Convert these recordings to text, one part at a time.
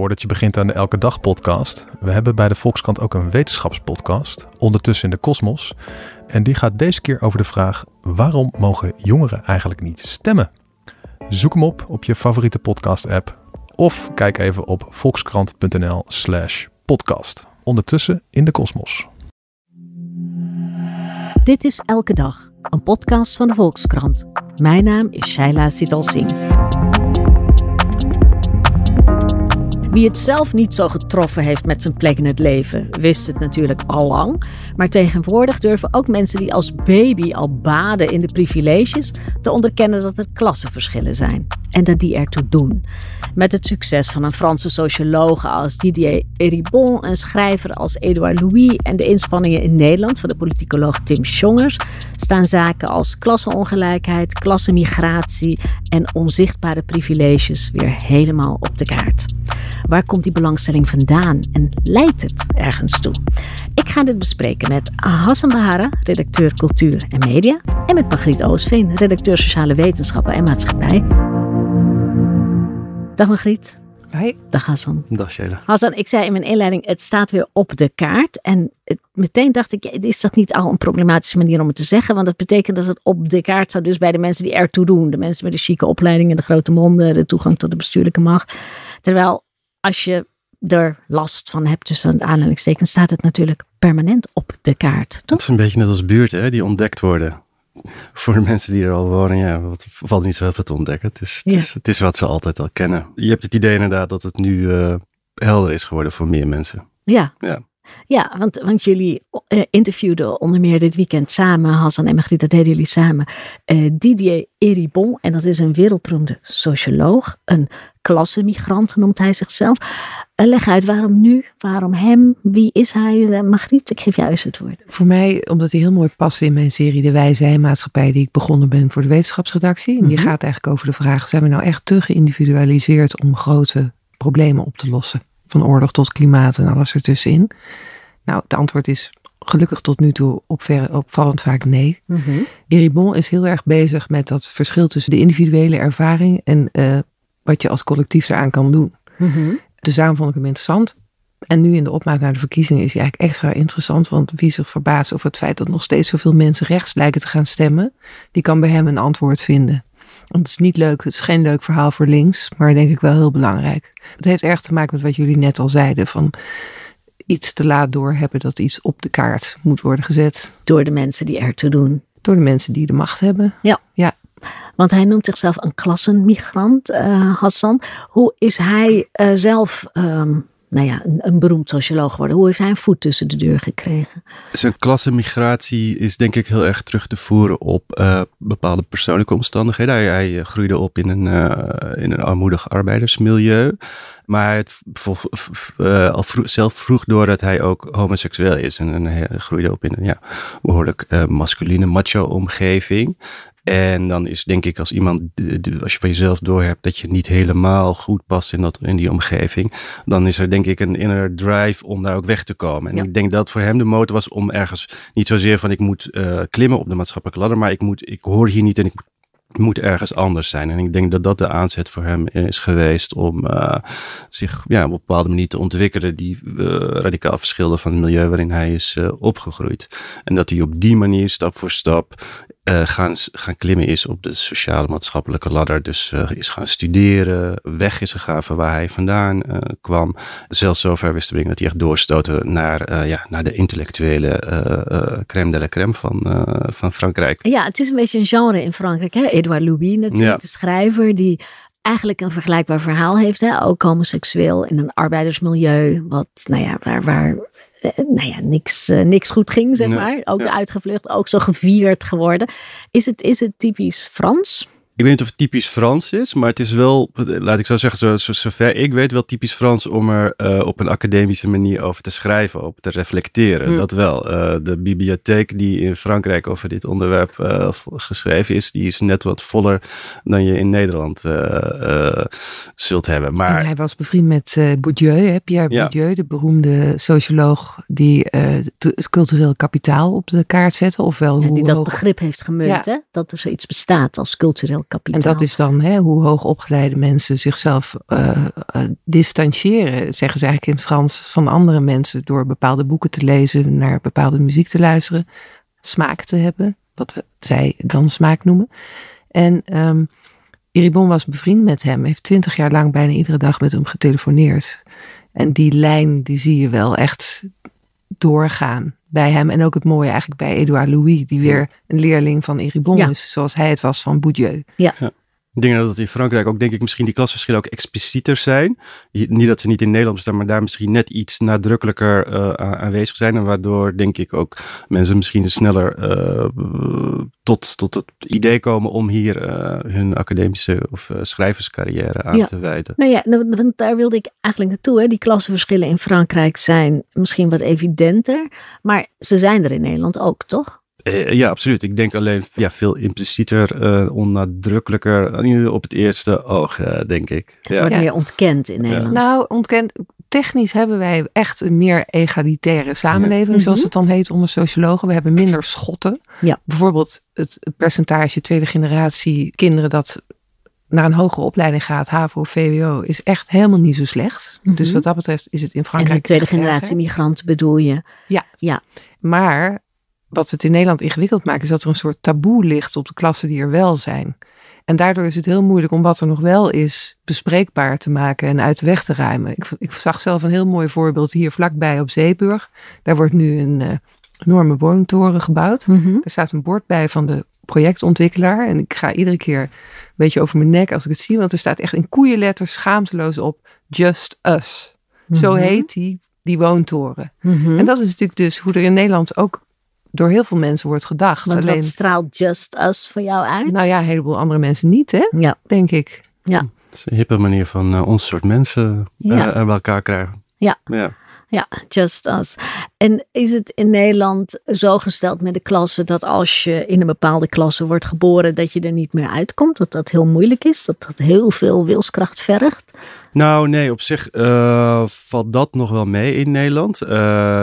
voordat je begint aan de Elke Dag podcast. We hebben bij de Volkskrant ook een wetenschapspodcast, ondertussen in de kosmos. En die gaat deze keer over de vraag: waarom mogen jongeren eigenlijk niet stemmen? Zoek hem op op je favoriete podcast-app of kijk even op volkskrant.nl/slash podcast. Ondertussen in de kosmos. Dit is Elke Dag, een podcast van de Volkskrant. Mijn naam is Shaila Sital Singh. Wie het zelf niet zo getroffen heeft met zijn plek in het leven, wist het natuurlijk al lang. Maar tegenwoordig durven ook mensen die als baby al baden in de privileges te onderkennen dat er klassenverschillen zijn. En dat die ertoe doen. Met het succes van een Franse socioloog als Didier Eribon, een schrijver als Edouard Louis en de inspanningen in Nederland van de politicoloog Tim Schongers staan zaken als klassenongelijkheid, klassenmigratie en onzichtbare privileges weer helemaal op de kaart. Waar komt die belangstelling vandaan en leidt het ergens toe? Ik ga dit bespreken met Hassan Bahara, redacteur cultuur en media, en met Margriet Oosveen, redacteur sociale wetenschappen en maatschappij. Dag Margriet. Hoi. Dag Hassan. Dag Sheila. Hassan, ik zei in mijn inleiding, het staat weer op de kaart. En het, meteen dacht ik, is dat niet al een problematische manier om het te zeggen? Want dat betekent dat het op de kaart staat dus bij de mensen die ertoe doen. De mensen met de chique opleidingen, de grote monden, de toegang tot de bestuurlijke macht. Terwijl als je er last van hebt, tussen het aanhalingstekens, staat het natuurlijk permanent op de kaart. Toch? Het is een beetje net als buurten hè, die ontdekt worden. Voor de mensen die er al wonen, ja, wat valt niet zo heel veel te ontdekken. Het is, het, Ja. is, het is wat ze altijd al kennen. Je hebt het idee inderdaad dat het nu eh, helder is geworden voor meer mensen. Ja. Ja. Ja, want, want jullie eh, interviewden onder meer dit weekend samen, Hassan en Margriet, dat deden jullie samen, eh, Didier Eribon. En dat is een wereldberoemde socioloog, een klassenmigrant noemt hij zichzelf. Eh, leg uit, waarom nu? Waarom hem? Wie is hij? Margriet, ik geef jou eens het woord. Voor mij, omdat hij heel mooi past in mijn serie De Wijze Heimaatschappij, die ik begonnen ben voor de wetenschapsredactie. En die Mhm. gaat eigenlijk over de vraag, zijn we nou echt te geïndividualiseerd om grote problemen op te lossen? Van oorlog tot klimaat en alles ertussenin. Nou, het antwoord is gelukkig tot nu toe opvallend vaak nee. Eribon is heel erg bezig met dat verschil tussen de individuele ervaring en eh, wat je als collectief eraan kan doen. Dus daarom vond ik hem interessant. En nu in de opmaat naar de verkiezingen is hij eigenlijk extra interessant. Want wie zich verbaast over het feit dat nog steeds zoveel mensen rechts lijken te gaan stemmen, die kan bij hem een antwoord vinden. Want het is niet leuk, het is geen leuk verhaal voor links, maar denk ik wel heel belangrijk. Het heeft erg te maken met wat jullie net al zeiden: van iets te laat doorhebben dat iets op de kaart moet worden gezet. Door de mensen die ertoe doen. Door de mensen die de macht hebben. Want hij noemt zichzelf een klassenmigrant, eh, Hassan. Hoe is hij eh, zelf, ehm, nou ja, een, beroemd socioloog geworden? Hoe heeft hij een voet tussen de deur gekregen? Zijn klassenmigratie is denk ik heel erg terug te voeren op eh, bepaalde persoonlijke omstandigheden. Hij, hij, eh, groeide op in een, eh, in een armoedig arbeidersmilieu. Maar het zelf vroeg door dat hij ook homoseksueel is. En, en hij groeide op in een ja, behoorlijk eh, masculine macho-omgeving. En dan is denk ik als iemand, als je van jezelf doorhebt dat je niet helemaal goed past in, dat, in die omgeving, dan is er denk ik een inner drive om daar ook weg te komen. En Ja. ik denk dat voor hem de motor was om ergens niet zozeer van ik moet eh, klimmen op de maatschappelijke ladder, maar ik, moet, ik hoor hier niet en ik moet ergens anders zijn. En ik denk dat dat de aanzet voor hem is geweest om eh, zich ja, op een bepaalde manier te ontwikkelen die eh, radicaal verschilde van het milieu waarin hij is eh, opgegroeid. En dat hij op die manier stap voor stap gaan, gaan klimmen is op de sociale maatschappelijke ladder. Dus is gaan studeren, weg is gegaan van waar hij vandaan kwam. Zelfs zover wist te brengen dat hij echt doorstoten naar, ja, naar de intellectuele crème de la crème van, van Frankrijk. Ja, het is een beetje een genre in Frankrijk. Hè? Edouard Louis natuurlijk, Ja. de schrijver, die eigenlijk een vergelijkbaar verhaal heeft. Hè? Ook homoseksueel in een arbeidersmilieu, wat, nou ja, waar, waar eh, nou ja, niks, eh, niks goed ging, zeg maar. Ook ja. uitgevlucht, ook zo gevierd geworden. Is het, is het typisch Frans? Ik weet niet of het typisch Frans is, maar het is wel, laat ik zo zeggen, zo, zo, zover ik weet, wel typisch Frans om er eh, op een academische manier over te schrijven, op te reflecteren. Hmm. Dat wel. Eh, de bibliotheek die in Frankrijk over dit onderwerp eh, geschreven is, die is net wat voller dan je in Nederland zult hebben. En Maar hij was bevriend met Bourdieu, hè? Pierre Ja. Bourdieu, de beroemde socioloog die eh, het cultureel kapitaal op de kaart zette. Ofwel Ja, hoe die dat hoog- begrip heeft gemunt, Ja. hè? dat er zoiets bestaat als cultureel En dat is dan hè, hoe hoogopgeleide mensen zichzelf uh, distancieren, zeggen ze eigenlijk in het Frans, van andere mensen door bepaalde boeken te lezen, naar bepaalde muziek te luisteren, smaak te hebben, wat we, zij dan smaak noemen. En um, Iribon was bevriend met hem, heeft twintig jaar lang bijna iedere dag met hem getelefoneerd. En die lijn, die zie je wel echt doorgaan bij hem. En ook het mooie eigenlijk bij Edouard Louis, die weer een leerling van Eribon ja. is, zoals hij het was van Bourdieu. Ja. ja. Ik denk dat het in Frankrijk ook, denk ik, misschien die klasverschillen ook explicieter zijn. Niet dat ze niet in Nederland bestaan, maar daar misschien net iets nadrukkelijker uh, aanwezig zijn. En waardoor, denk ik, ook mensen misschien sneller uh, tot, tot het idee komen om hier uh, hun academische of schrijverscarrière aan ja. te wijten. Nou ja, want daar wilde ik eigenlijk naartoe. Hè. Die klassenverschillen in Frankrijk zijn misschien wat evidenter, maar ze zijn er in Nederland ook, toch? Uh, ja, absoluut. Ik denk alleen ja, veel implicieter, uh, onnadrukkelijker op het eerste oog, denk ik. Het ja. wordt meer ontkend in Nederland. Nou, ontkend. Technisch hebben wij echt een meer egalitaire samenleving, Ja. zoals Mhm. het dan heet onder sociologen. We hebben minder schotten. Ja. Bijvoorbeeld het percentage tweede generatie kinderen dat naar een hogere opleiding gaat, HAVO of VWO, is echt helemaal niet zo slecht. Mhm. Dus wat dat betreft is het in En Frankrijk de tweede generatie migranten bedoel je? Maar wat het in Nederland ingewikkeld maakt, is dat er een soort taboe ligt op de klassen die er wel zijn. En daardoor is het heel moeilijk om wat er nog wel is bespreekbaar te maken en uit de weg te ruimen. Ik, ik zag zelf een heel mooi voorbeeld hier vlakbij op Zeeburg. Daar wordt nu een uh, enorme woontoren gebouwd. Mhm. Er staat een bord bij van de projectontwikkelaar. En ik ga iedere keer een beetje over mijn nek als ik het zie. Want er staat echt in koeienletters schaamteloos op Just Us. Zo Mhm. heet die, die woontoren. Mhm. En dat is natuurlijk dus hoe er in Nederland ook door heel veel mensen wordt gedacht. Want Alleen, wat straalt Just Us voor jou uit? nou ja, een heleboel andere mensen niet, hè? Ja. Denk ik. Het is een hippe manier van uh, ons soort mensen uh, Ja. bij elkaar krijgen. Ja. ja. Ja, just us. En is het in Nederland zo gesteld met de klasse dat als je in een bepaalde klasse wordt geboren, dat je er niet meer uitkomt? Dat dat heel moeilijk is? Dat dat heel veel wilskracht vergt? Nou, nee, op zich uh, valt dat nog wel mee in Nederland. Uh,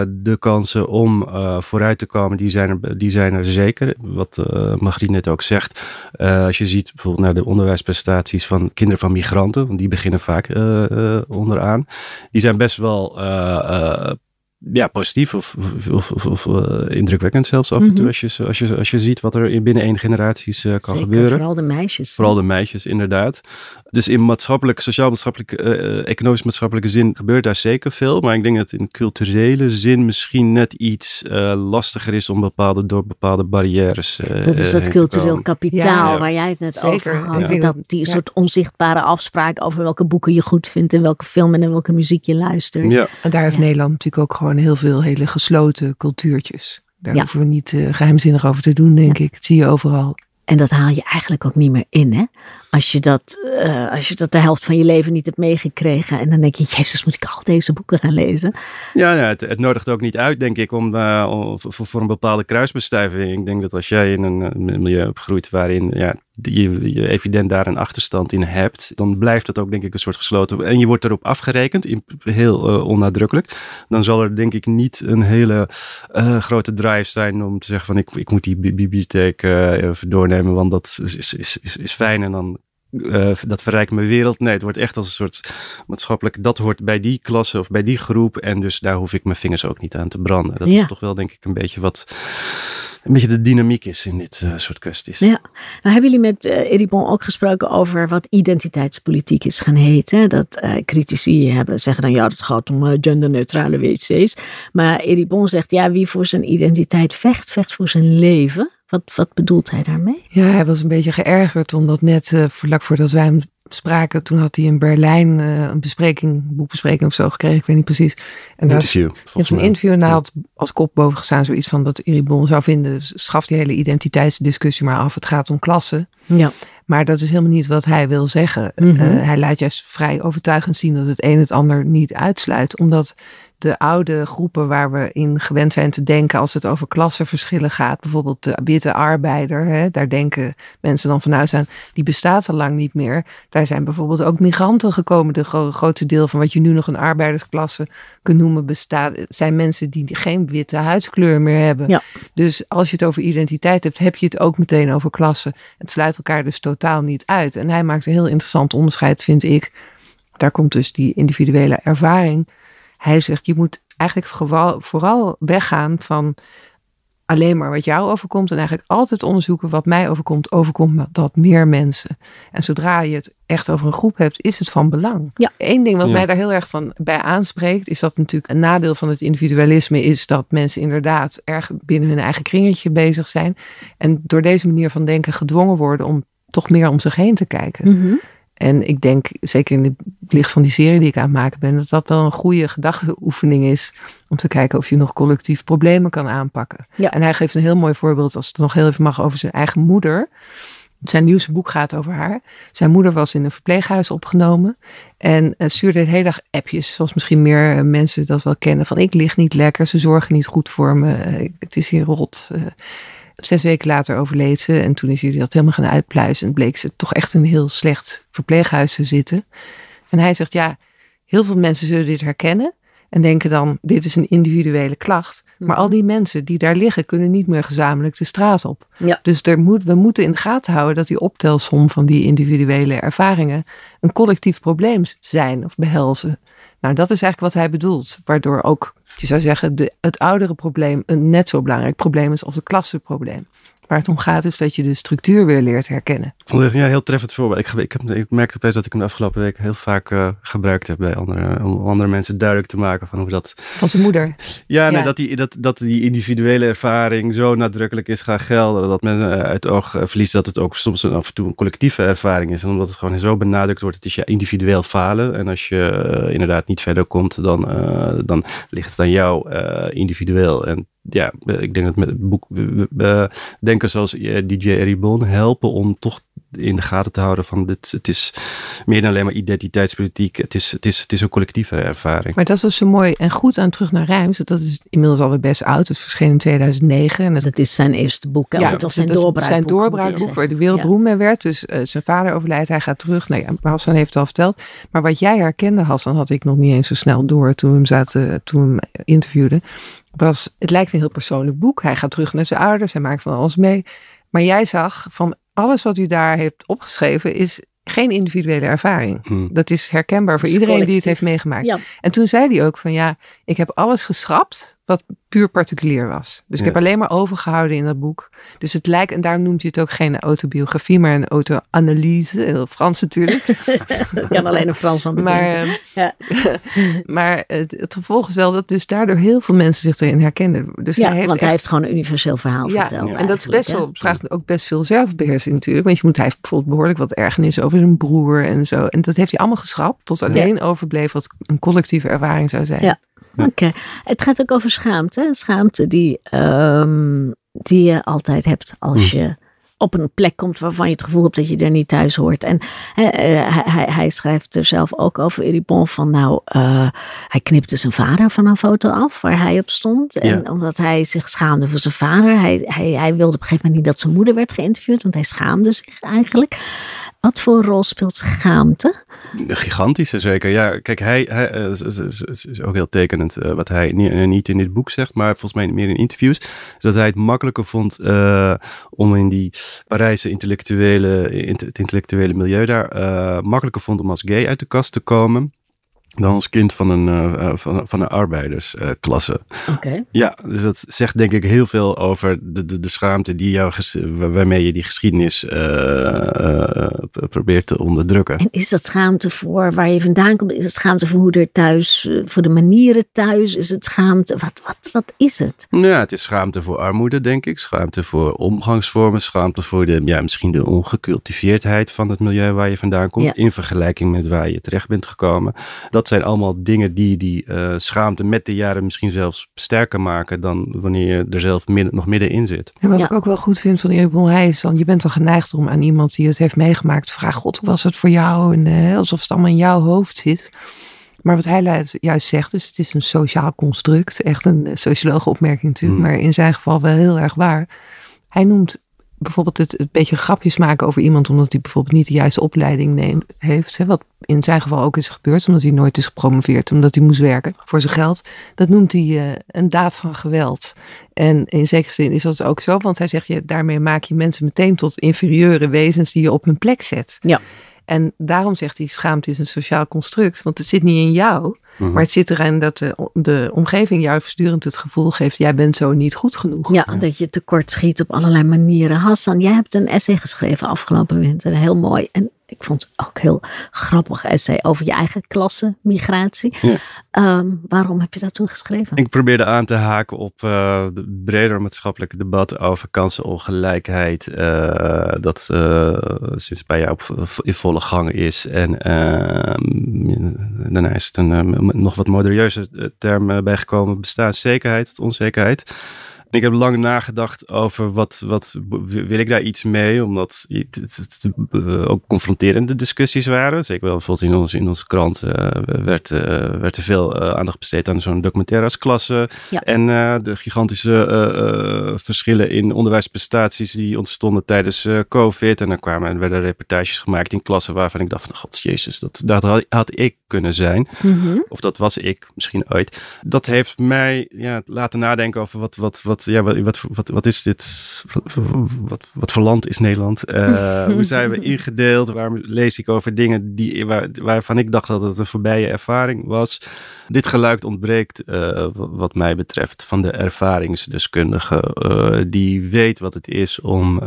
de kansen om uh, vooruit te komen, die zijn er, die zijn er zeker. Wat uh, Margriet net ook zegt. Als je ziet bijvoorbeeld naar de onderwijsprestaties van kinderen van migranten, want die beginnen vaak onderaan. Die zijn best wel ja, positief of, of, of, of uh, indrukwekkend zelfs af en toe. Mhm. Als, je, als, je, als je ziet wat er in binnen één generaties uh, kan Zeker, gebeuren. vooral de meisjes. Vooral de meisjes, inderdaad. Dus in maatschappelijk, sociaal-maatschappelijke, uh, economisch-maatschappelijke zin gebeurt daar zeker veel. Maar ik denk dat in culturele zin misschien net iets uh, lastiger is om bepaalde, door bepaalde barrières. Uh, dat is dat cultureel kapitaal Ja. waar jij het net Zeker. over had. Dat die ja. soort onzichtbare afspraak over welke boeken je goed vindt en welke filmen en welke muziek je luistert. Ja, En daar heeft Ja. Nederland natuurlijk ook gewoon heel veel hele gesloten cultuurtjes. Daar Ja. hoeven we niet uh, geheimzinnig over te doen, denk ik. Dat zie je overal. En dat haal je eigenlijk ook niet meer in, hè? Als je dat, uh, als je dat de helft van je leven niet hebt meegekregen. En dan denk je, jezus, moet ik al deze boeken gaan lezen? ja nou, het, het nodigt ook niet uit, denk ik, om, om voor, een bepaalde kruisbestuiving. Ik denk dat als jij in een uh, milieu opgroeit waarin ja, je, je evident daar een achterstand in hebt, dan blijft het ook, denk ik, een soort gesloten. En je wordt erop afgerekend, in, heel uh. Dan zal er, denk ik, niet een hele grote drive zijn om te zeggen van ik, ik moet die bi- bibliotheek even doornemen, want dat is, is, is, is fijn en dan uh, dat verrijkt mijn wereld. Nee, het wordt echt als een soort maatschappelijk. Dat hoort bij die klasse of bij die groep. En dus daar hoef ik mijn vingers ook niet aan te branden. Dat Ja. is toch wel, denk ik, een beetje wat. Een beetje de dynamiek is in dit uh, soort kwesties. Ja. Nou hebben jullie met uh, Eribon ook gesproken over wat identiteitspolitiek is gaan heten. Dat uh, critici hebben, zeggen dan ja, het gaat om genderneutrale wc's. Maar Eribon zegt ja, wie voor zijn identiteit vecht, vecht voor zijn leven. Wat, wat bedoelt hij daarmee? Ja, hij was een beetje geërgerd omdat net uh, vlak voordat wij hem spraken, toen had hij in Berlijn uh, een bespreking, boekbespreking of zo gekregen, ik weet niet precies. En interview. In een interview en daar had als kop boven gestaan zoiets van dat Eribon zou vinden, schaf die hele identiteitsdiscussie maar af. Het gaat om klassen. Ja. Maar dat is helemaal niet wat hij wil zeggen. Mhm. Uh, hij laat juist vrij overtuigend zien dat het een het ander niet uitsluit. Omdat de oude groepen waar we in gewend zijn te denken als het over klassenverschillen gaat. Bijvoorbeeld de witte arbeider. Hè, daar denken mensen dan vanuit aan. Die bestaat al lang niet meer. Daar zijn bijvoorbeeld ook migranten gekomen. De grootste deel van wat je nu nog een arbeidersklasse kunt noemen bestaat. Zijn mensen die geen witte huidskleur meer hebben. Ja. Dus als je het over identiteit hebt, heb je het ook meteen over klassen. Het sluit elkaar dus totaal niet uit. En hij maakt een heel interessant onderscheid, vind ik. Daar komt dus die individuele ervaring hij zegt, je moet eigenlijk vooral, vooral weggaan van alleen maar wat jou overkomt en eigenlijk altijd onderzoeken wat mij overkomt, overkomt dat meer mensen. En zodra je het echt over een groep hebt, is het van belang. Ja. Eén ding wat mij daar heel erg van bij aanspreekt, is dat natuurlijk een nadeel van het individualisme is dat mensen inderdaad erg binnen hun eigen kringetje bezig zijn en door deze manier van denken gedwongen worden om toch meer om zich heen te kijken. Mhm. En ik denk, zeker in het licht van die serie die ik aan het maken ben, dat dat wel een goede gedachteoefening is. Om te kijken of je nog collectief problemen kan aanpakken. Ja. En hij geeft een heel mooi voorbeeld, als het nog heel even mag, over zijn eigen moeder. Zijn nieuwste boek gaat over haar. Zijn moeder was in een verpleeghuis opgenomen. En uh, stuurde de hele dag appjes. Zoals misschien meer mensen dat wel kennen. Van ik lig niet lekker, ze zorgen niet goed voor me. eh, Het is hier rot. Zes weken later overleed ze en toen is hij dat helemaal gaan uitpluizen. En bleek ze toch echt een heel slecht verpleeghuis te zitten. En hij zegt, ja, heel veel mensen zullen dit herkennen. En denken dan, dit is een individuele klacht. Maar al die mensen die daar liggen, kunnen niet meer gezamenlijk de straat op. Ja. Dus er moet, we moeten in de gaten houden dat die optelsom van die individuele ervaringen een collectief probleem zijn of behelzen. Nou, dat is eigenlijk wat hij bedoelt. Waardoor ook, je zou zeggen, de, het oudere probleem een net zo belangrijk probleem is als het klassenprobleem. Waar het om gaat is dat je de structuur weer leert herkennen. Ja, heel treffend voorbeeld. Ik, ik, heb, ik merkte opeens dat ik hem de afgelopen week heel vaak uh, gebruikt heb bij andere, om andere mensen duidelijk te maken van hoe dat... Van zijn moeder. Ja, nee, Dat, die, dat, dat die individuele ervaring zo nadrukkelijk is gaan gelden. Dat men uh, uit het oog uh, verliest dat het ook soms een, af en toe een collectieve ervaring is. En omdat het gewoon zo benadrukt wordt, het is je individueel falen. En als je uh, inderdaad niet verder komt, dan, dan ligt het aan jou individueel. En ja, ik denk dat met het boek uh, denkers zoals DJ Eribon helpen om toch in de gaten te houden van dit, het is meer dan alleen maar identiteitspolitiek. Het is, het is, het is een collectieve ervaring. Maar dat was zo mooi en goed aan Terug naar Rijms. Dat is inmiddels alweer best oud. Het verscheen in 2009. En dat, dat is zijn eerste boek. Ja, dat was zijn doorbraakboek. Zijn doorbraakboek waar de wereldberoemd mee werd. Dus uh, zijn vader overlijdt, hij gaat terug. Nou ja, Hassan heeft het al verteld. Maar wat jij herkende, Hassan, had ik nog niet eens zo snel door toen we hem, zaten, toen we hem interviewden was, het lijkt een heel persoonlijk boek. Hij gaat terug naar zijn ouders, hij maakt van alles mee. Maar jij zag van alles wat u daar heeft opgeschreven is geen individuele ervaring. Hmm. Dat is herkenbaar voor is iedereen die het heeft meegemaakt. Ja. En toen zei hij ook van ja, ik heb alles geschrapt wat puur particulier was. Dus ik Ja. heb alleen maar overgehouden in dat boek. Dus het lijkt, en daarom noemt hij het ook geen autobiografie, maar een auto-analyse. Heel Frans natuurlijk. Ik kan alleen een Frans van Maar, ehm, Ja. maar het, het gevolg is wel dat dus daardoor heel veel mensen zich erin herkennen. Dus ja, hij heeft want hij heeft gewoon een universeel verhaal ja, verteld. en dat is best wel, vraagt ook best veel zelfbeheersing natuurlijk. Want je moet, hij heeft bijvoorbeeld behoorlijk wat ergernis over zijn broer en zo. En dat heeft hij allemaal geschrapt, tot alleen overbleef wat een collectieve ervaring zou zijn. Ja. Oké. Het gaat ook over schaamte. Schaamte die, ehm, die je altijd hebt als je op een plek komt waarvan je het gevoel hebt dat je er niet thuis hoort. En eh, hij, hij, schrijft er zelf ook over Eribon van nou, eh, hij knipte zijn vader van een foto af waar hij op stond. En omdat hij zich schaamde voor zijn vader. Hij, hij, hij wilde op een gegeven moment niet dat zijn moeder werd geïnterviewd, want hij schaamde zich eigenlijk. Wat voor rol speelt schaamte? Gigantische zeker. Ja, kijk, hij, hij eh, is, ook heel tekenend eh, wat hij eh, niet in dit boek zegt, maar volgens mij meer in interviews. Dat hij het makkelijker vond om in die Parijse intellectuele, in het intellectuele milieu daar, makkelijker vond om als gay uit de kast te komen. Dan als kind van een, eh, eh, van, van een arbeidersklasse. Oké. Ja, dus dat zegt denk ik heel veel over de, de, de schaamte die jou waarmee je die geschiedenis eh, probeert te onderdrukken. En is dat schaamte voor waar je vandaan komt? Is het schaamte voor hoe er thuis, voor de manieren thuis? Is het schaamte? Wat, wat, wat is het? Nou Ja, het is schaamte voor armoede, denk ik. Schaamte voor omgangsvormen. Schaamte voor de, ja, misschien de ongecultiveerdheid van het milieu waar je vandaan komt. Ja. In vergelijking met waar je terecht bent gekomen. Dat zijn allemaal dingen die die eh, schaamte met de jaren misschien zelfs sterker maken dan wanneer je er zelf midden, nog middenin zit. En wat Ja. ik ook wel goed vind van Bon, hij is dan, je bent dan geneigd om aan iemand die het heeft meegemaakt vragen, god, hoe was het voor jou? En eh, alsof het allemaal in jouw hoofd zit. Maar wat hij juist zegt, dus het is een sociaal construct, echt een sociologische opmerking natuurlijk, Hmm. maar in zijn geval wel heel erg waar. Hij noemt bijvoorbeeld het een beetje grapjes maken over iemand omdat hij bijvoorbeeld niet de juiste opleiding neemt, heeft. Hè, wat in zijn geval ook is gebeurd, omdat hij nooit is gepromoveerd, omdat hij moest werken voor zijn geld. Dat noemt hij eh, een daad van geweld. En in zekere zin is dat ook zo, want hij zegt, ja, daarmee maak je mensen meteen tot inferieure wezens die je op hun plek zet. Ja. En daarom zegt hij, schaamte is een sociaal construct, want het zit niet in jou, Mhm. maar het zit erin dat de, de omgeving jou voortdurend het gevoel geeft, jij bent zo niet goed genoeg. Ja, dat je tekort schiet op allerlei manieren. Hassan, jij hebt een essay geschreven afgelopen winter. Heel mooi. En ik vond het ook heel grappig essay over je eigen klasse, migratie. Ja. Ehm, waarom heb je dat toen geschreven? Ik probeerde aan te haken op uh, het breder maatschappelijke debat over kansenongelijkheid. Uh, dat uh, sinds een paar jaar op, in volle gang is. En ehm, daarna is het een nog wat moderieuze term bijgekomen: bestaanszekerheid, onzekerheid. En ik heb lang nagedacht over wat, wat wil ik daar iets mee, omdat het, het, het, ook confronterende discussies waren. Zeker wel bijvoorbeeld in, ons, in onze krant uh, werd, uh, werd er veel uh, aandacht besteed aan zo'n documentaire als klasse. Ja. En eh, de gigantische verschillen in onderwijsprestaties die ontstonden tijdens COVID. En dan kwamen er werden reportages gemaakt in klassen waarvan ik dacht van, god jezus, dat, dat had, had ik kunnen zijn. Mm -hmm. Of dat was ik misschien ooit. Dat heeft mij ja, laten nadenken over wat, wat, wat, ja, wat, wat, wat, wat is dit? Wat, wat, wat voor land is Nederland? Uh, hoe zijn we ingedeeld? Waarom lees ik over dingen die, waar, waarvan ik dacht dat het een voorbije ervaring was? Dit geluid ontbreekt, uh, wat mij betreft, van de ervaringsdeskundige uh, die weet wat het is om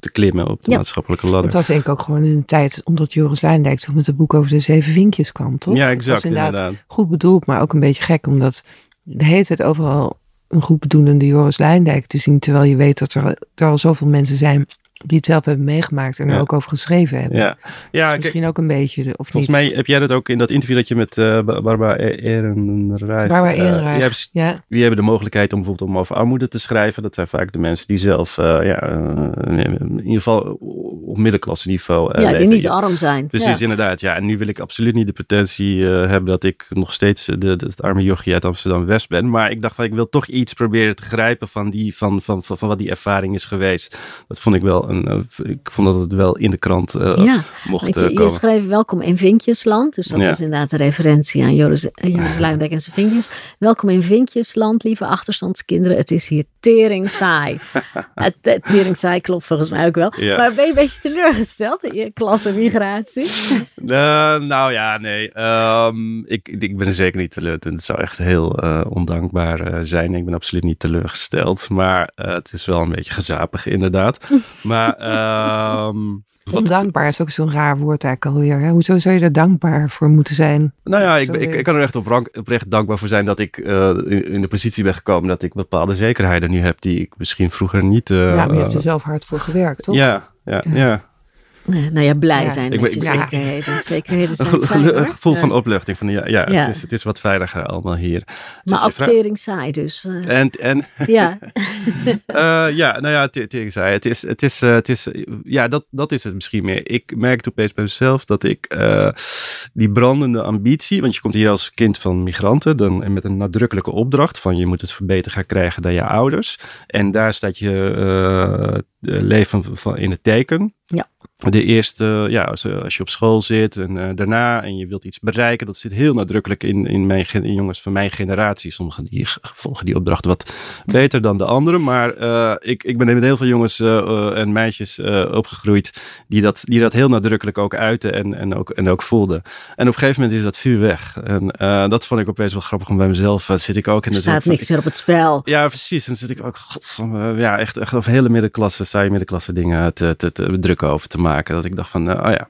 te klimmen op de Ja. maatschappelijke ladder. Het was denk ik ook gewoon in een tijd omdat Joris Luijendijk toch met het boek over de zeven vinkjes kwam, toch? Ja, Het exact. was inderdaad, inderdaad. goed bedoeld, maar ook een beetje gek, omdat de hele tijd overal een goed bedoelende Joris Luijendijk te zien, terwijl je weet dat er, er al zoveel mensen zijn die het zelf hebben meegemaakt en er Ja. ook over geschreven hebben. Ja, ja Dus kijk, misschien ook een beetje, of volgens niet? mij heb jij dat ook in dat interview dat je met eh, Ba- Barbara E- Ehrenreich... Barbara eh, Ehrenreich, jij hebt- ja. die hebben de mogelijkheid om bijvoorbeeld om over armoede te schrijven. Dat zijn vaak de mensen die zelf, eh, ja, in ieder geval op middenklasse niveau eh, ja, die niet arm zijn. Precies, Ja. inderdaad. Ja, en nu wil ik absoluut niet de pretentie eh, hebben dat ik nog steeds de, de, het arme jochie uit Amsterdam-West ben. Maar ik dacht van, ik wil toch iets proberen te grijpen van, die, van, van, van, van wat die ervaring is geweest. Dat vond ik wel, een, eh, ik vond dat het wel in de krant eh, Ja, mocht eh, je, je komen. schreef welkom in Vinkjesland. Dus dat Ja. is inderdaad een referentie aan Joris, Joris Luijendijk en zijn vinkjes. Welkom in Vinkjesland, lieve achterstandskinderen. Het is hier tering saai. Het tering saai klopt volgens mij ook wel. Ja. Maar ben je een beetje teleurgesteld in je klasse migratie? Nou ja, nee. Ehm, ik, ik ben er zeker niet teleurgesteld. Het zou echt heel ondankbaar zijn. Ik ben absoluut niet teleurgesteld. Maar het is wel een beetje gezapig, inderdaad. maar ehm, wat, Ondankbaar is ook zo'n raar woord eigenlijk alweer. Hè? Hoezo zou je er dankbaar voor moeten zijn? nou ja, ik, ik, kan er echt oprecht, oprecht dankbaar voor zijn dat ik eh, in, in de positie ben gekomen dat ik bepaalde zekerheden nu heb die ik misschien vroeger niet. eh, ja, maar je hebt er zelf hard voor gewerkt, toch? ja, ja, Ja. Nou ja, blij Ja. zijn Ik met ben- je zekerheden. Zekerheden Een zijn fijn, gevoel van opluchting. Van, ja, ja, Ja. Het, is, het is wat veiliger allemaal hier. Dus Maar je ook vraagt- tering saai dus. eh, en, en ja, Eh, ja, nou ja, te- tegen zei, het is, het is, eh, het is, ja, dat, dat is het misschien meer. Ik merkte opeens bij mezelf dat ik eh, die brandende ambitie, want je komt hier als kind van migranten, dan en met een nadrukkelijke opdracht van je moet het beter gaan krijgen dan je ouders. En daar staat je eh, leven van, in het teken. Ja. De eerste, ja, als, eh, als je op school zit en eh, daarna en je wilt iets bereiken, dat zit heel nadrukkelijk in, in, mijn, in jongens van mijn generatie. Sommigen die volgen die opdracht wat beter dan de anderen, maar eh, ik, ik ben met heel veel jongens en meisjes opgegroeid die dat, die dat heel nadrukkelijk ook uiten en, en, ook, en ook voelden. En op een gegeven moment is dat vuur weg. En dat vond ik opeens wel grappig, om bij mezelf zit ik ook in de staat niks meer op het spel. ja, precies. En dan zit ik ook, god, van, ja, echt, echt over hele middenklasse, saaie middenklasse dingen te, te, te drukken over te maken. Dat ik dacht van, eh, oh ja,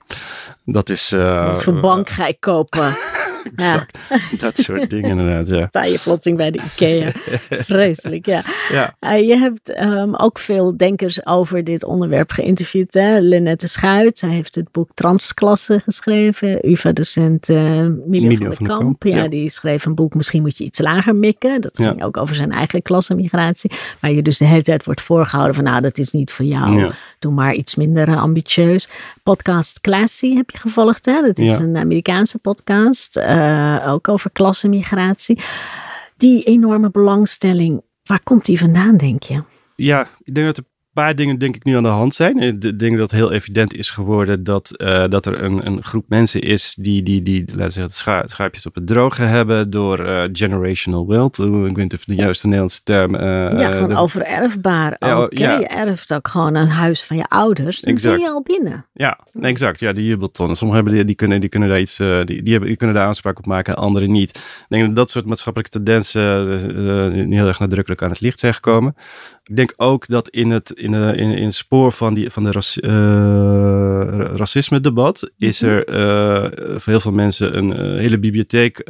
dat is... eh, Wat voor bank ga ik kopen? Exact. Dat soort dingen inderdaad, ja. Sta je plotseling bij de IKEA. Vreselijk, ja. Ja, Eh, je hebt ehm, ook veel denkers over dit onderwerp geïnterviewd. Hè? Lynette Schuit, zij heeft het boek Transklasse geschreven. UvA-docent eh Milio Milio van, Kamp. Ja, die schreef een boek Misschien moet je iets lager mikken. Dat ging ook over zijn eigen klassenmigratie. Maar je dus de hele tijd wordt voorgehouden van nou, dat is niet voor jou. Doe maar iets minder eh, ambitieus. Podcast Classy heb je gevolgd. Hè? Dat is een Amerikaanse podcast. Eh, ook over klassenmigratie. Die enorme belangstelling, waar komt die vandaan, denk je? Ja, ik denk dat er paar dingen denk ik nu aan de hand zijn. Ik denk dat het heel evident is geworden dat, uh, dat er een, een groep mensen is die, die, die laten zeggen, scha schaapjes op het droge hebben door uh, generational wealth. Ik weet niet of de juiste Nederlandse term... Uh, ja, gewoon overerfbaar. Ja, Oké, ja. je erft ook gewoon een huis van je ouders. Dan exact. ben je al binnen. Ja, exact. Ja, die jubeltonnen. Sommigen hebben die, die, kunnen, die kunnen daar iets, die, die, hebben, die kunnen daar aanspraak op maken, anderen niet. Ik denk dat dat soort maatschappelijke tendensen niet heel erg nadrukkelijk aan het licht zijn gekomen. Ik denk ook dat in het, in, in, in het spoor van, die, van de raci uh, racisme-debat is mhm. er uh, voor heel veel mensen een hele bibliotheek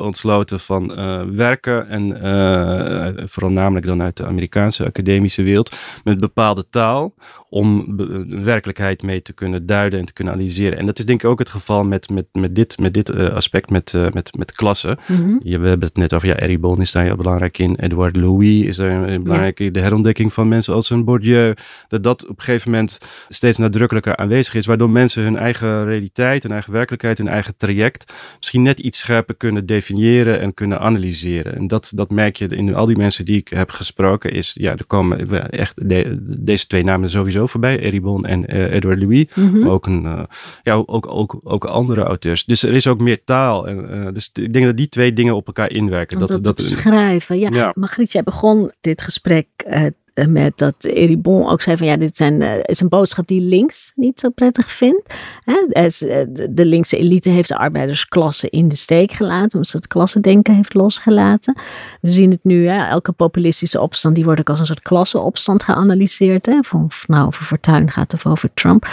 ontsloten van werken. En vooral namelijk dan uit de Amerikaanse academische wereld met bepaalde taal om werkelijkheid mee te kunnen duiden en te kunnen analyseren. En dat is denk ik ook het geval met, met, met dit, met dit aspect met, met, met klassen. Mm We hebben het net over, ja, Eribon is daar heel belangrijk in. Edouard Louis is daar belangrijk in. De herontdekking van mensen als een Bourdieu. Dat dat op een gegeven moment steeds nadrukkelijker aanwezig is. Waardoor mensen hun eigen realiteit, hun eigen werkelijkheid, hun eigen traject misschien net iets scherper kunnen definiëren en kunnen analyseren. En dat, dat merk je in al die mensen die ik heb gesproken. Is, ja, er komen echt deze twee namen sowieso voorbij. Eribon en uh, Edward Louis. Mhm. Maar ook, een, uh, ja, ook, ook, ook andere auteurs. Dus er is ook meer taal. En, uh, dus ik denk dat die twee dingen op elkaar inwerken. dat, dat, dat beschrijven. Ja, ja. Margriet, jij begon dit gesprek eh, met dat Eribon ook zei van ja, dit zijn, uh, is een boodschap die links niet zo prettig vindt. Hè? Eh, de linkse elite heeft de arbeidersklasse in de steek gelaten, omdat ze het klassendenken heeft losgelaten. We zien het nu, hè? elke populistische opstand die wordt ook als een soort klassenopstand geanalyseerd. Hè? Van of nou over Fortuyn gaat of over Trump.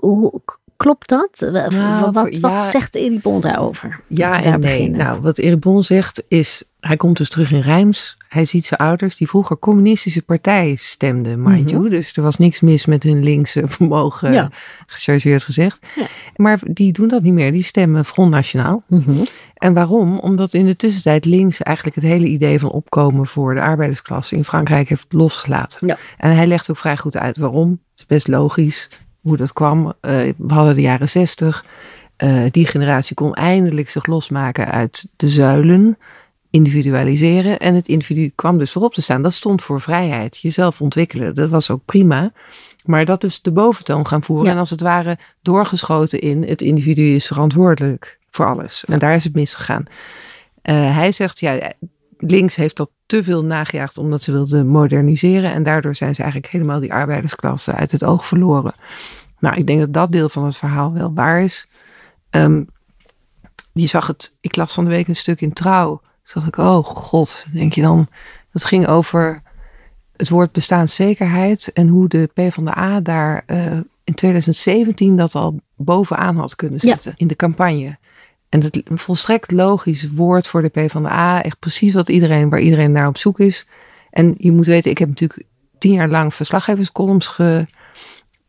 hoe, Klopt dat? Nou, wat, wat zegt Eribon daarover? Ja en nee. Nou, wat Eribon zegt is, hij komt dus terug in Rijms. Hij ziet zijn ouders die vroeger communistische partij stemden, mind mm Dus er was niks mis met hun linkse vermogen, ja. gechargeerd gezegd. Ja. Maar die doen dat niet meer. Die stemmen Front Nationaal. Mm En waarom? Omdat in de tussentijd links eigenlijk het hele idee van opkomen voor de arbeidersklasse in Frankrijk heeft losgelaten. Ja. En hij legt ook vrij goed uit waarom. Het is best logisch hoe dat kwam. Uh, we hadden de jaren zestig. Uh, die generatie kon eindelijk zich losmaken uit de zuilen, individualiseren. En het individu kwam dus voorop te staan. Dat stond voor vrijheid, jezelf ontwikkelen. Dat was ook prima. Maar dat is de boventoon gaan voeren. En als het ware doorgeschoten in het individu is verantwoordelijk voor alles. En daar is het misgegaan. Uh, hij zegt, ja, links heeft dat te veel nagejaagd omdat ze wilden moderniseren. En daardoor zijn ze eigenlijk helemaal die arbeidersklasse uit het oog verloren. Nou, ik denk dat dat deel van het verhaal wel waar is. Um, je zag het, ik las van de week een stuk in Trouw. Toen dacht ik, oh god, denk je dan. Dat ging over het woord bestaanszekerheid en hoe de PvdA daar uh, in 2017 dat al bovenaan had kunnen zetten in de campagne. En het volstrekt logisch woord voor de PvdA. Echt precies wat iedereen, waar iedereen naar op zoek is. En je moet weten, ik heb natuurlijk tien jaar lang verslaggeverscolumns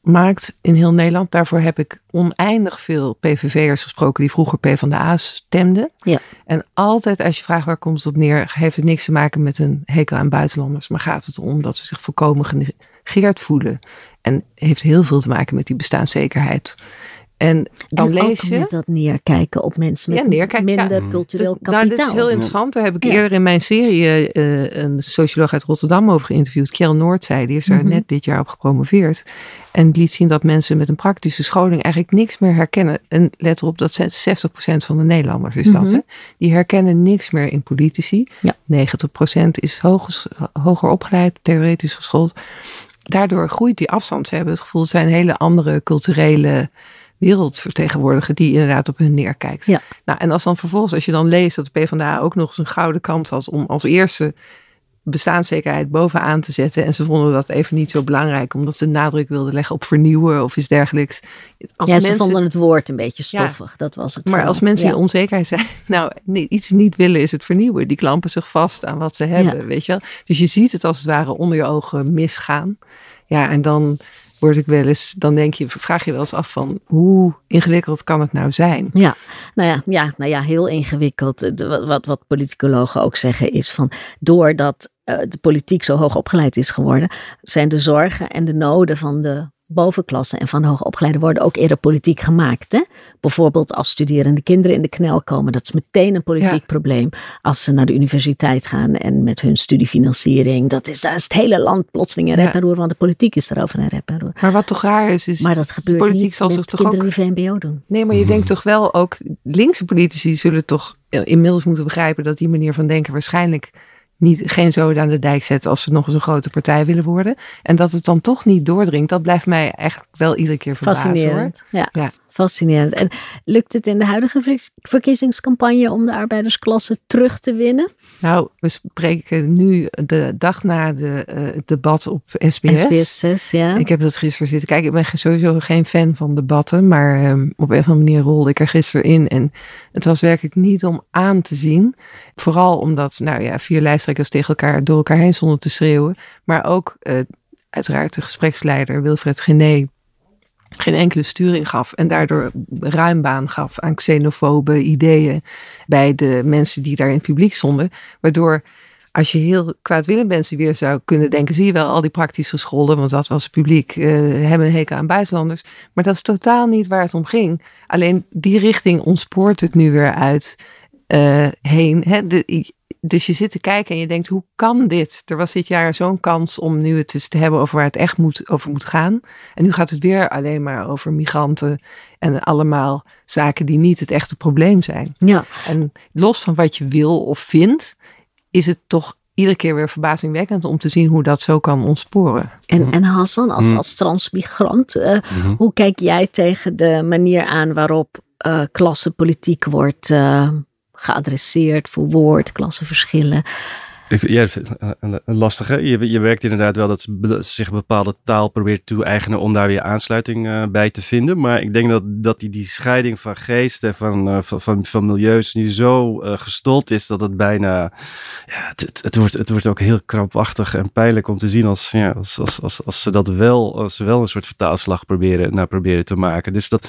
gemaakt in heel Nederland. Daarvoor heb ik oneindig veel PVV'ers gesproken die vroeger PvdA stemden. Ja. En altijd als je vraagt waar komt het op neer, heeft het niks te maken met een hekel aan buitenlanders. Maar gaat het om dat ze zich volkomen genegeerd voelen. En heeft heel veel te maken met die bestaanszekerheid. En dan lees je. Met dat neerkijken op mensen met ja, minder cultureel kapitaal. Nou, dat is heel interessant. Daar heb ik eerder in mijn serie uh, een socioloog uit Rotterdam over geïnterviewd. Kjell Noordzij, die is daar mhm. net dit jaar op gepromoveerd. En liet zien dat mensen met een praktische scholing eigenlijk niks meer herkennen. En let erop, dat zijn 60% van de Nederlanders is dat. Mhm. hè? Die herkennen niks meer in politici. Ja. 90% is hoog, hoger opgeleid, theoretisch geschoold. Daardoor groeit die afstand. Ze hebben het gevoel, het zijn hele andere culturele wereld vertegenwoordigen die inderdaad op hun neerkijkt. Ja. Nou, en als dan vervolgens, als je dan leest dat de PvdA ook nog eens een gouden kans had om als eerste bestaanszekerheid bovenaan te zetten. En ze vonden dat even niet zo belangrijk, omdat ze nadruk wilden leggen op vernieuwen of iets dergelijks. Als ja, mensen, ze vonden het woord een beetje stoffig, dat was het. Maar als mensen in onzekerheid zijn, nou, iets niet willen is het vernieuwen. Die klampen zich vast aan wat ze hebben, weet je wel. Dus je ziet het als het ware onder je ogen misgaan. Ja, en dan word ik wel eens, dan denk je, vraag je wel eens af van hoe ingewikkeld kan het nou zijn? Ja, nou ja, ja, nou ja heel ingewikkeld. Wat, wat politicologen ook zeggen is van doordat uh, de politiek zo hoog opgeleid is geworden, zijn de zorgen en de noden van de bovenklasse en van hoogopgeleiden worden ook eerder politiek gemaakt. Hè? Bijvoorbeeld als studerende kinderen in de knel komen. Dat is meteen een politiek Ja. probleem. Als ze naar de universiteit gaan en met hun studiefinanciering. Dat is, daar is het hele land plotseling in rep Ja. en roer. Want de politiek is erover in rep en roer. Maar wat toch raar is, is Maar dat gebeurt politiek niet zal zich toch ook- die VMBO doen. Nee, maar je denkt toch wel ook, linkse politici zullen toch eh, inmiddels moeten begrijpen dat die manier van denken waarschijnlijk niet, geen zoden aan de dijk zet als ze nog eens een grote partij willen worden. En dat het dan toch niet doordringt, dat blijft mij eigenlijk wel iedere keer verbazen hoor. Fascinerend. Ja. Ja. Fascinerend. En lukt het in de huidige ver- verkiezingscampagne om de arbeidersklasse terug te winnen? Nou, we spreken nu de dag na de, eh, het debat op SBS. SBS 6, ja. Ik heb dat gisteren zitten kijken. Ik ben sowieso geen fan van debatten, maar ehm, op een of andere manier rolde ik er gisteren in. En het was werkelijk niet om aan te zien. Vooral omdat, nou ja, vier lijsttrekkers tegen elkaar door elkaar heen stonden te schreeuwen. Maar ook eh, uiteraard de gespreksleider Wilfred Gené geen enkele sturing gaf en daardoor ruim baan gaf aan xenofobe ideeën bij de mensen die daar in het publiek stonden. Waardoor als je heel kwaadwillend ze weer zou kunnen denken, zie je wel, al die praktisch gescholden, want dat was het publiek, eh, hebben een hekel aan buitenlanders. Maar dat is totaal niet waar het om ging. Alleen die richting ontspoort het nu weer uit eh, heen. Hè? De, dus je zit te kijken en je denkt, hoe kan dit? Er was dit jaar zo'n kans om nu het eens te hebben over waar het echt moet, over moet gaan. En nu gaat het weer alleen maar over migranten en allemaal zaken die niet het echte probleem zijn. ja. En los van wat je wil of vindt, is het toch iedere keer weer verbazingwekkend om te zien hoe dat zo kan ontsporen. En, en Hassan, als, Mhm. als transmigrant, eh, Mhm. hoe kijk jij tegen de manier aan waarop eh klassenpolitiek wordt eh, geadresseerd, verwoord, klassenverschillen? Ik, ja, een lastige. Je, je werkt inderdaad wel dat ze zich een bepaalde taal probeert toe-eigenen om daar weer aansluiting eh, bij te vinden. Maar ik denk dat, dat die, die scheiding van geest en van, eh, van, van, van milieus nu zo eh, gestold is dat het bijna. Ja, het, het, wordt, het wordt ook heel krampachtig en pijnlijk om te zien als, ja, als, als, als, als ze dat wel, als ze wel een soort vertaalslag proberen, naar proberen te maken. Dus dat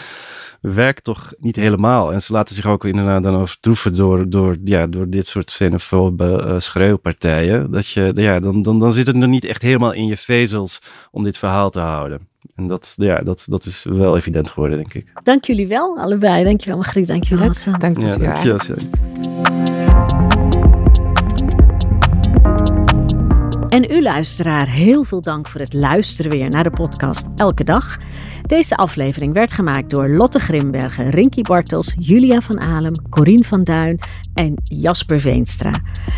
werkt toch niet helemaal. En ze laten zich ook inderdaad dan overtroeven door, door, ja, door dit soort xenofobe eh, schreeuwpartijen. Dat je, ja, dan, dan, dan zit het nog niet echt helemaal in je vezels om dit verhaal te houden. En dat, ja, dat, dat is wel evident geworden, denk ik. Dank jullie wel, allebei. Dankjewel Margriet, dankjewel Hassan. Dank dat Ja, je er En u luisteraar, heel veel dank voor het luisteren weer naar de podcast Elke Dag. Deze aflevering werd gemaakt door Lotte Grimbergen, Rinky Bartels, Julia van Alem, Corien van Duin en Jasper Veenstra.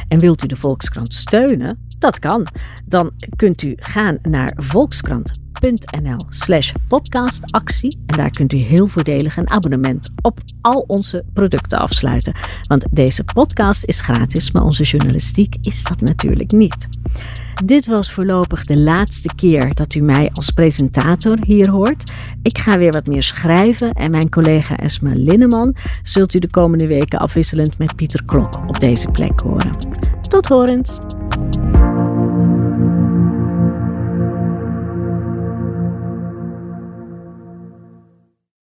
En wilt u de Volkskrant steunen? Dat kan. Dan kunt u gaan naar volkskrant.nl slash podcastactie en daar kunt u heel voordelig een abonnement op al onze producten afsluiten. Want deze podcast is gratis, maar onze journalistiek is dat natuurlijk niet. Dit was voorlopig de laatste keer dat u mij als presentator hier hoort. Ik ga weer wat meer schrijven en mijn collega Esma Linneman zult u de komende weken afwisselend met Pieter Klok op deze plek horen. Tot horens!